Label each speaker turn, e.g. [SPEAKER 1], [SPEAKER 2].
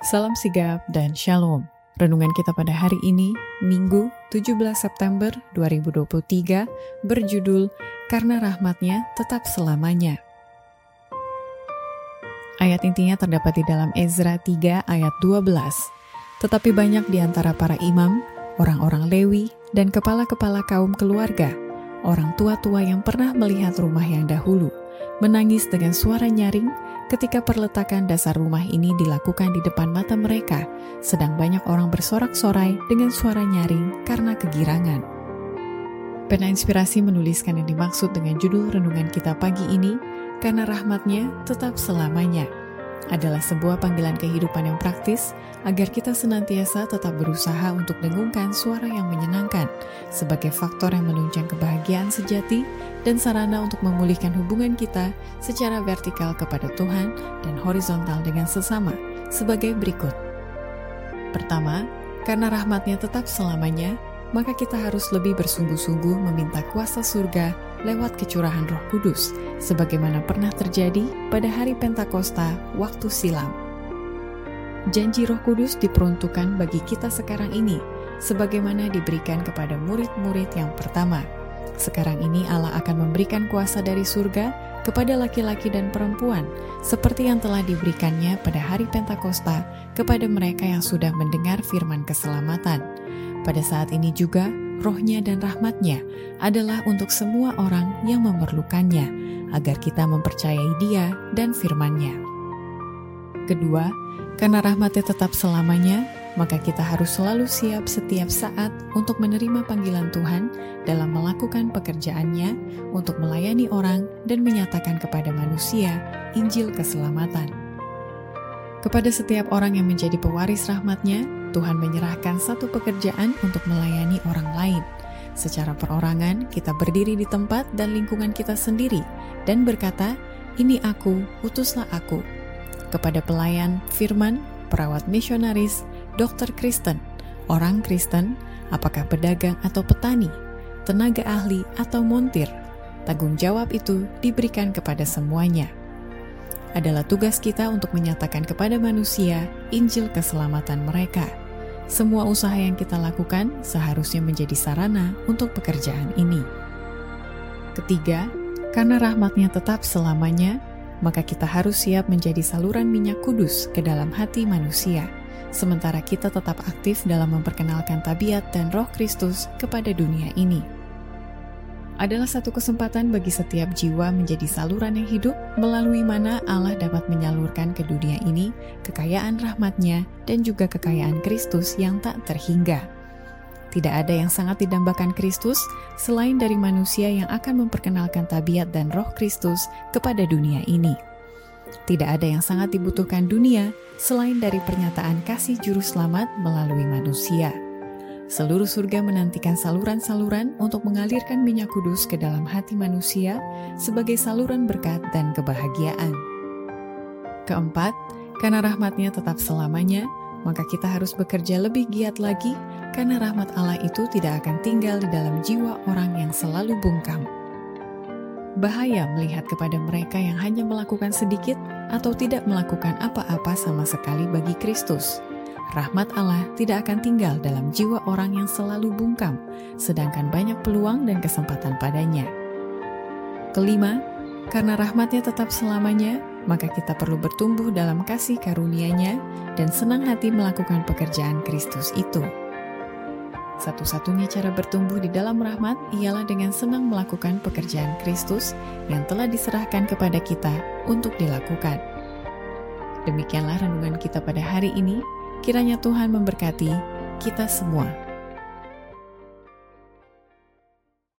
[SPEAKER 1] Salam sigap dan shalom. Renungan kita pada hari ini, Minggu 17 September 2023, berjudul Karena Rahmatnya Tetap Selamanya. Ayat intinya terdapat di dalam Ezra 3 ayat 12. Tetapi banyak di antara para imam, orang-orang Lewi, dan kepala-kepala kaum keluarga, orang tua-tua yang pernah melihat rumah yang dahulu, menangis dengan suara nyaring ketika perletakan dasar rumah ini dilakukan di depan mata mereka, sedang banyak orang bersorak-sorai dengan suara nyaring karena kegirangan. Pena Inspirasi menuliskan yang dimaksud dengan judul renungan kita pagi ini, karena rahmatnya tetap selamanya adalah sebuah panggilan kehidupan yang praktis agar kita senantiasa tetap berusaha untuk dengungkan suara yang menyenangkan sebagai faktor yang menunjang kebahagiaan sejati dan sarana untuk memulihkan hubungan kita secara vertikal kepada Tuhan dan horizontal dengan sesama sebagai berikut. Pertama, karena rahmatnya tetap selamanya, maka kita harus lebih bersungguh-sungguh meminta kuasa surga lewat kecurahan Roh Kudus, sebagaimana pernah terjadi pada hari Pentakosta waktu silam. Janji Roh Kudus diperuntukkan bagi kita sekarang ini, sebagaimana diberikan kepada murid-murid yang pertama. Sekarang ini Allah akan memberikan kuasa dari surga kepada laki-laki dan perempuan, seperti yang telah diberikannya pada hari Pentakosta kepada mereka yang sudah mendengar firman keselamatan pada saat ini juga, rohnya dan rahmatnya adalah untuk semua orang yang memerlukannya, agar kita mempercayai dia dan firmannya. Kedua, karena rahmatnya tetap selamanya, maka kita harus selalu siap setiap saat untuk menerima panggilan Tuhan dalam melakukan pekerjaannya untuk melayani orang dan menyatakan kepada manusia Injil keselamatan. Kepada setiap orang yang menjadi pewaris rahmatnya, Tuhan menyerahkan satu pekerjaan untuk melayani orang lain. Secara perorangan, kita berdiri di tempat dan lingkungan kita sendiri dan berkata, "Ini aku, utuslah aku." Kepada pelayan, firman, perawat misionaris, dokter Kristen, orang Kristen, apakah pedagang atau petani, tenaga ahli atau montir, tanggung jawab itu diberikan kepada semuanya adalah tugas kita untuk menyatakan kepada manusia Injil keselamatan mereka. Semua usaha yang kita lakukan seharusnya menjadi sarana untuk pekerjaan ini. Ketiga, karena rahmatnya tetap selamanya, maka kita harus siap menjadi saluran minyak kudus ke dalam hati manusia, sementara kita tetap aktif dalam memperkenalkan tabiat dan roh Kristus kepada dunia ini adalah satu kesempatan bagi setiap jiwa menjadi saluran yang hidup melalui mana Allah dapat menyalurkan ke dunia ini kekayaan rahmatnya dan juga kekayaan Kristus yang tak terhingga. Tidak ada yang sangat didambakan Kristus selain dari manusia yang akan memperkenalkan tabiat dan roh Kristus kepada dunia ini. Tidak ada yang sangat dibutuhkan dunia selain dari pernyataan kasih juru selamat melalui manusia. Seluruh surga menantikan saluran-saluran untuk mengalirkan minyak kudus ke dalam hati manusia sebagai saluran berkat dan kebahagiaan. Keempat, karena rahmatnya tetap selamanya, maka kita harus bekerja lebih giat lagi karena rahmat Allah itu tidak akan tinggal di dalam jiwa orang yang selalu bungkam. Bahaya melihat kepada mereka yang hanya melakukan sedikit atau tidak melakukan apa-apa sama sekali bagi Kristus rahmat Allah tidak akan tinggal dalam jiwa orang yang selalu bungkam, sedangkan banyak peluang dan kesempatan padanya. Kelima, karena rahmatnya tetap selamanya, maka kita perlu bertumbuh dalam kasih karunia-Nya dan senang hati melakukan pekerjaan Kristus itu. Satu-satunya cara bertumbuh di dalam rahmat ialah dengan senang melakukan pekerjaan Kristus yang telah diserahkan kepada kita untuk dilakukan. Demikianlah renungan kita pada hari ini. Kiranya Tuhan memberkati kita semua.